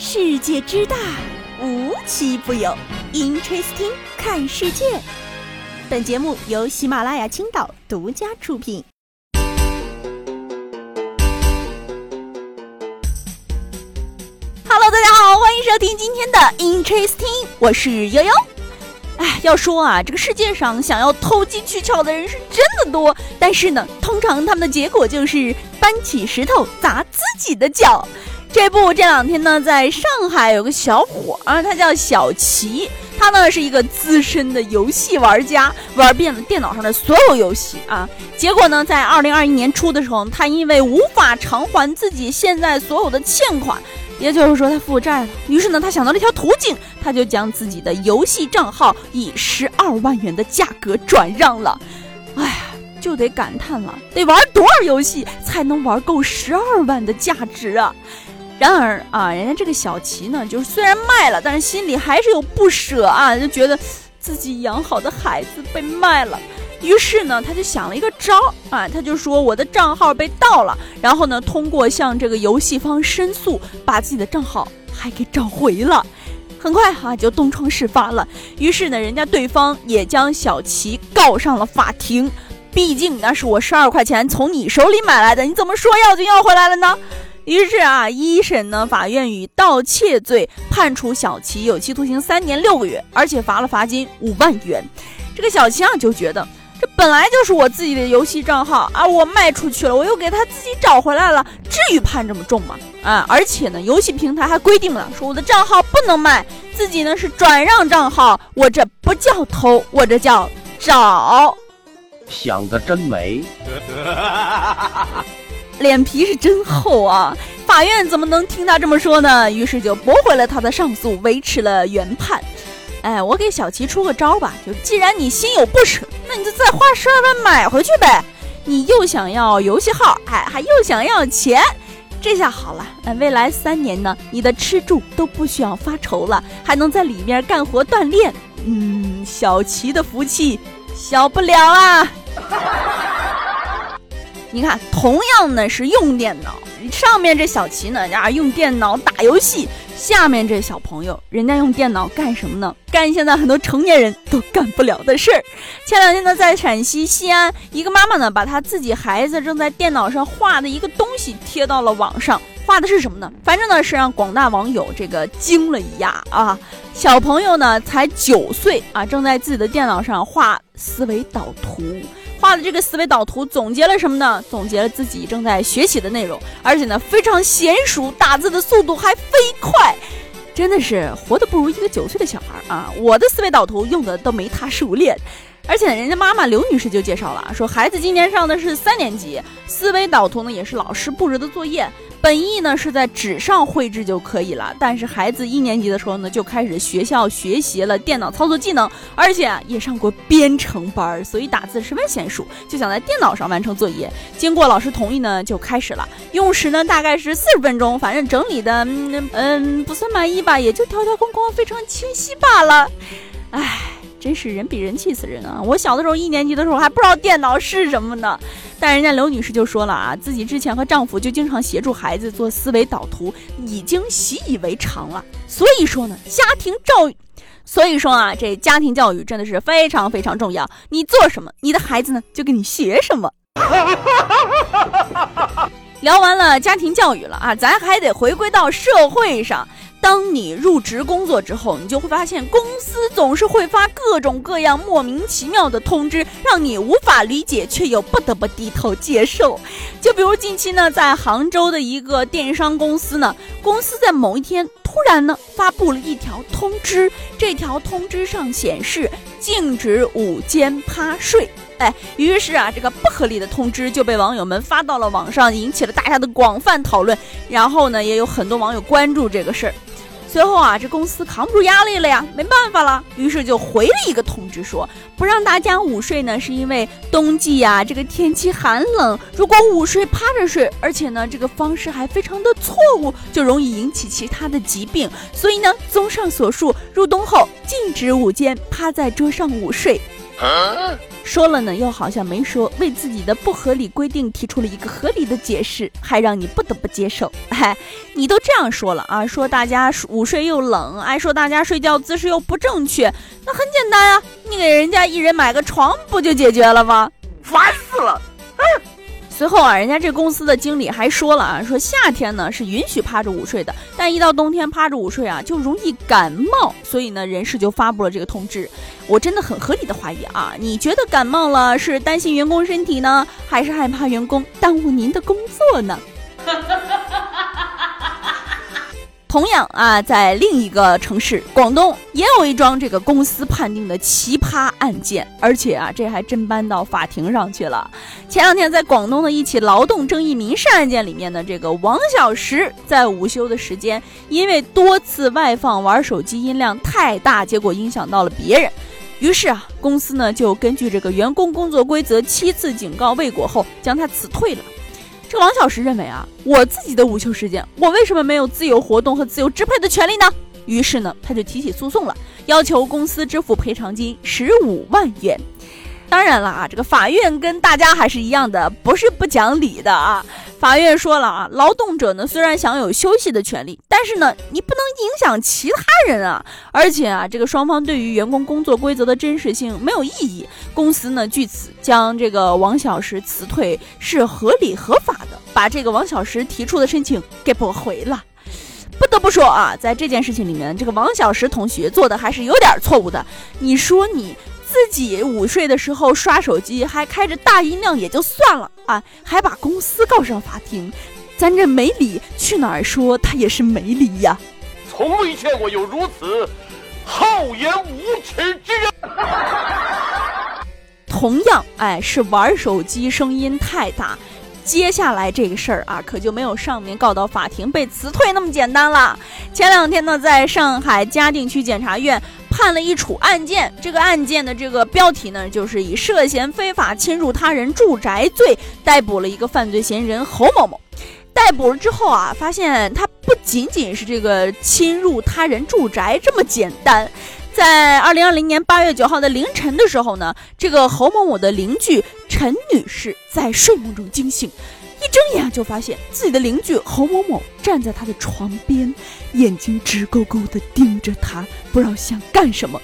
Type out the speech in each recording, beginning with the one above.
世界之大，无奇不有。Interesting，看世界。本节目由喜马拉雅青岛独家出品。Hello，大家好，欢迎收听今天的 Interesting，我是悠悠。哎，要说啊，这个世界上想要投机取巧的人是真的多，但是呢，通常他们的结果就是搬起石头砸自己的脚。这部，这两天呢，在上海有个小伙啊，他叫小齐，他呢是一个资深的游戏玩家，玩遍了电脑上的所有游戏啊。结果呢，在二零二一年初的时候，他因为无法偿还自己现在所有的欠款，也就是说他负债了。于是呢，他想到了一条途径，他就将自己的游戏账号以十二万元的价格转让了。哎呀，就得感叹了，得玩多少游戏才能玩够十二万的价值啊？然而啊，人家这个小齐呢，就是虽然卖了，但是心里还是有不舍啊，就觉得自己养好的孩子被卖了。于是呢，他就想了一个招儿啊，他就说我的账号被盗了，然后呢，通过向这个游戏方申诉，把自己的账号还给找回了。很快哈就东窗事发了，于是呢，人家对方也将小齐告上了法庭。毕竟那是我十二块钱从你手里买来的，你怎么说要就要回来了呢？于是啊，一审呢，法院以盗窃罪判处小齐有期徒刑三年六个月，而且罚了罚金五万元。这个小齐啊就觉得，这本来就是我自己的游戏账号啊，我卖出去了，我又给他自己找回来了，至于判这么重吗？啊，而且呢，游戏平台还规定了，说我的账号不能卖，自己呢是转让账号，我这不叫偷，我这叫找。想的真美。脸皮是真厚啊！法院怎么能听他这么说呢？于是就驳回了他的上诉，维持了原判。哎，我给小齐出个招吧，就既然你心有不舍，那你就再花十二万买回去呗。你又想要游戏号，哎，还又想要钱，这下好了，哎，未来三年呢，你的吃住都不需要发愁了，还能在里面干活锻炼。嗯，小齐的福气小不了啊。你看，同样呢是用电脑，上面这小齐呢啊用电脑打游戏，下面这小朋友人家用电脑干什么呢？干现在很多成年人都干不了的事儿。前两天呢，在陕西西安，一个妈妈呢把她自己孩子正在电脑上画的一个东西贴到了网上，画的是什么呢？反正呢是让广大网友这个惊了一讶啊！小朋友呢才九岁啊，正在自己的电脑上画思维导图。画的这个思维导图总结了什么呢？总结了自己正在学习的内容，而且呢非常娴熟，打字的速度还飞快，真的是活的不如一个九岁的小孩啊！我的思维导图用的都没他熟练。而且人家妈妈刘女士就介绍了，说孩子今年上的是三年级，思维导图呢也是老师布置的作业，本意呢是在纸上绘制就可以了。但是孩子一年级的时候呢，就开始学校学习了电脑操作技能，而且也上过编程班，所以打字十分娴熟，就想在电脑上完成作业。经过老师同意呢，就开始了，用时呢大概是四十分钟，反正整理的嗯嗯不算满意吧，也就条条框框非常清晰罢了。唉。真是人比人气死人啊！我小的时候一年级的时候还不知道电脑是什么呢，但人家刘女士就说了啊，自己之前和丈夫就经常协助孩子做思维导图，已经习以为常了。所以说呢，家庭教育，所以说啊，这家庭教育真的是非常非常重要。你做什么，你的孩子呢就给你学什么。聊完了家庭教育了啊，咱还得回归到社会上。当你入职工作之后，你就会发现公司总是会发各种各样莫名其妙的通知，让你无法理解，却又不得不低头接受。就比如近期呢，在杭州的一个电商公司呢，公司在某一天突然呢发布了一条通知，这条通知上显示禁止午间趴睡。哎，于是啊，这个不合理的通知就被网友们发到了网上，引起了大家的广泛讨论。然后呢，也有很多网友关注这个事儿。随后啊，这公司扛不住压力了呀，没办法了，于是就回了一个通知，说不让大家午睡呢，是因为冬季呀，这个天气寒冷，如果午睡趴着睡，而且呢，这个方式还非常的错误，就容易引起其他的疾病。所以呢，综上所述，入冬后禁止午间趴在桌上午睡。说了呢，又好像没说，为自己的不合理规定提出了一个合理的解释，还让你不得不接受。嗨，你都这样说了啊，说大家午睡又冷，还说大家睡觉姿势又不正确，那很简单啊，你给人家一人买个床不就解决了吗？烦死了！随后啊，人家这公司的经理还说了啊，说夏天呢是允许趴着午睡的，但一到冬天趴着午睡啊就容易感冒，所以呢人事就发布了这个通知。我真的很合理的怀疑啊，你觉得感冒了是担心员工身体呢，还是害怕员工耽误您的工作呢？哈哈哈同样啊，在另一个城市广东，也有一桩这个公司判定的奇葩案件，而且啊，这还真搬到法庭上去了。前两天，在广东的一起劳动争议民事案件里面呢，这个王小石在午休的时间，因为多次外放玩手机音量太大，结果影响到了别人。于是啊，公司呢就根据这个员工工作规则，七次警告未果后，将他辞退了。这个王小石认为啊，我自己的午休时间，我为什么没有自由活动和自由支配的权利呢？于是呢，他就提起诉讼了，要求公司支付赔偿金十五万元。当然了啊，这个法院跟大家还是一样的，不是不讲理的啊。法院说了啊，劳动者呢虽然享有休息的权利，但是呢你不能影响其他人啊。而且啊，这个双方对于员工工作规则的真实性没有异议，公司呢据此将这个王小石辞退是合理合法的，把这个王小石提出的申请给驳回了。不得不说啊，在这件事情里面，这个王小石同学做的还是有点错误的。你说你。自己午睡的时候刷手机，还开着大音量也就算了啊，还把公司告上法庭，咱这没理去哪儿说他也是没理呀！从未见过有如此厚颜无耻之人。同样，哎，是玩手机声音太大。接下来这个事儿啊，可就没有上面告到法庭被辞退那么简单了。前两天呢，在上海嘉定区检察院判了一处案件，这个案件的这个标题呢，就是以涉嫌非法侵入他人住宅罪逮捕了一个犯罪嫌疑人侯某某。逮捕了之后啊，发现他不仅仅是这个侵入他人住宅这么简单。在二零二零年八月九号的凌晨的时候呢，这个侯某某的邻居陈女士在睡梦中惊醒，睁眼就发现自己的邻居侯某某站在他的床边，眼睛直勾勾地盯着他，不知道想干什么。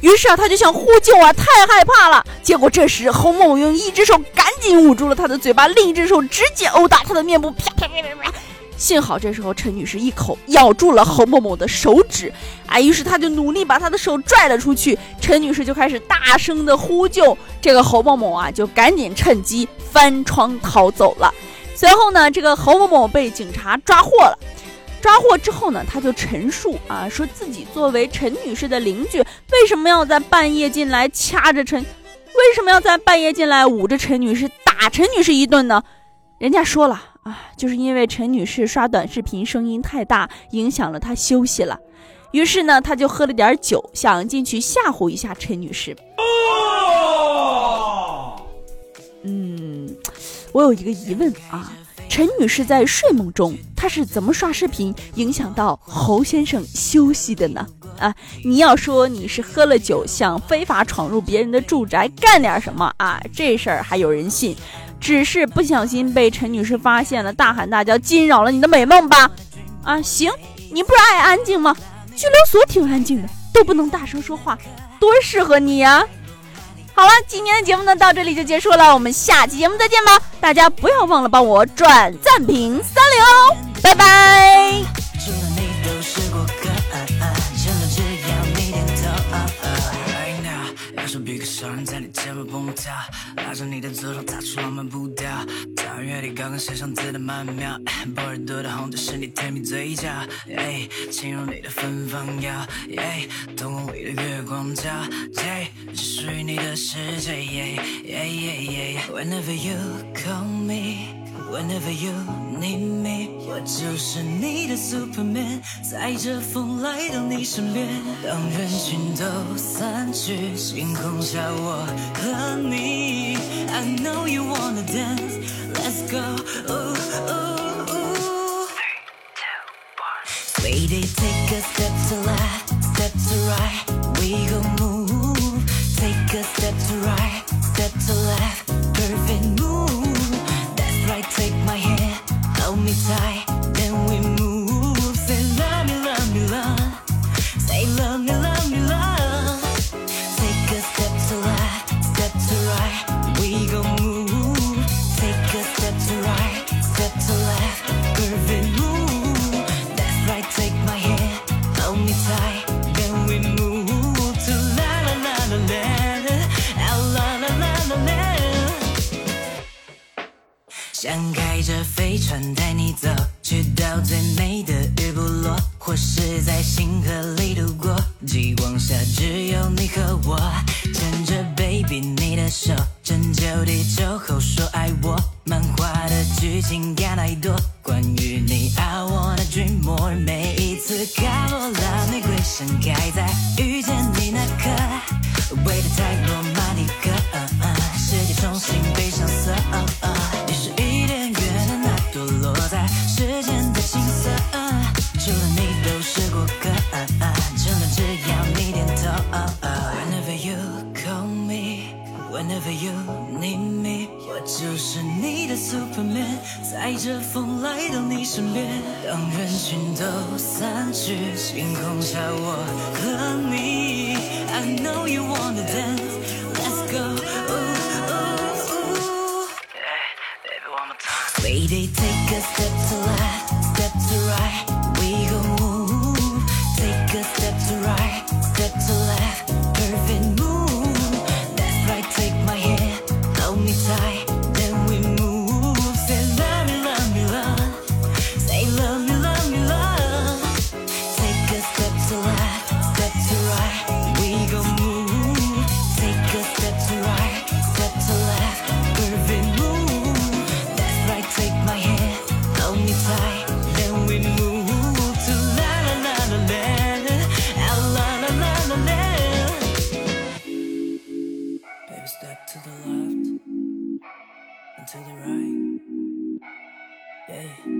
于是啊，他就想呼救啊，太害怕了。结果这时侯某某用一只手赶紧捂住了他的嘴巴，另一只手直接殴打他的面部，啪啪啪啪啪。幸好这时候陈女士一口咬住了侯某某的手指，啊，于是他就努力把他的手拽了出去。陈女士就开始大声的呼救，这个侯某某啊就赶紧趁机翻窗逃走了。随后呢，这个侯某某被警察抓获了。抓获之后呢，他就陈述啊，说自己作为陈女士的邻居，为什么要在半夜进来掐着陈，为什么要在半夜进来捂着陈女士打陈女士一顿呢？人家说了啊。就是因为陈女士刷短视频声音太大，影响了她休息了。于是呢，他就喝了点酒，想进去吓唬一下陈女士。哦嗯，我有一个疑问啊，陈女士在睡梦中，她是怎么刷视频影响到侯先生休息的呢？啊，你要说你是喝了酒想非法闯入别人的住宅干点什么啊，这事儿还有人信。只是不小心被陈女士发现了，大喊大叫，惊扰了你的美梦吧？啊，行，你不是爱安静吗？拘留所挺安静的，都不能大声说话，多适合你呀！好了，今天的节目呢到这里就结束了，我们下期节目再见吧！大家不要忘了帮我转赞评三连哦，拜拜。你肩膀蹦跳，拉着你的左手踏出浪漫步调。到月底刚刚写上字的曼妙，波尔多的红酒是你甜蜜嘴角。轻入你的芬芳药，灯光里的月光皎，是属于你的世界。Whenever you call me。Whenever you 你没，我就是你的 Superman，载着风来到你身边。当人群都散去，星空下我和你。I know you wanna dance，let's go。Three, two, one。Take a step to left, step to right, we gon move。Take a step to right, step to left。me die. 或是在星河里度过，极光下只有你和我，牵着 baby 你的手，拯救地球后说爱我，漫画的剧情该太多？关于你，I wanna dream more，每一次开过了玫瑰盛开在遇见你那刻，为了太罗马尼克，世界重新被上色。的 superman 载着风来到你身边当人群都散去星空下我和你 i know you wanna dance let's go To the right. Yeah.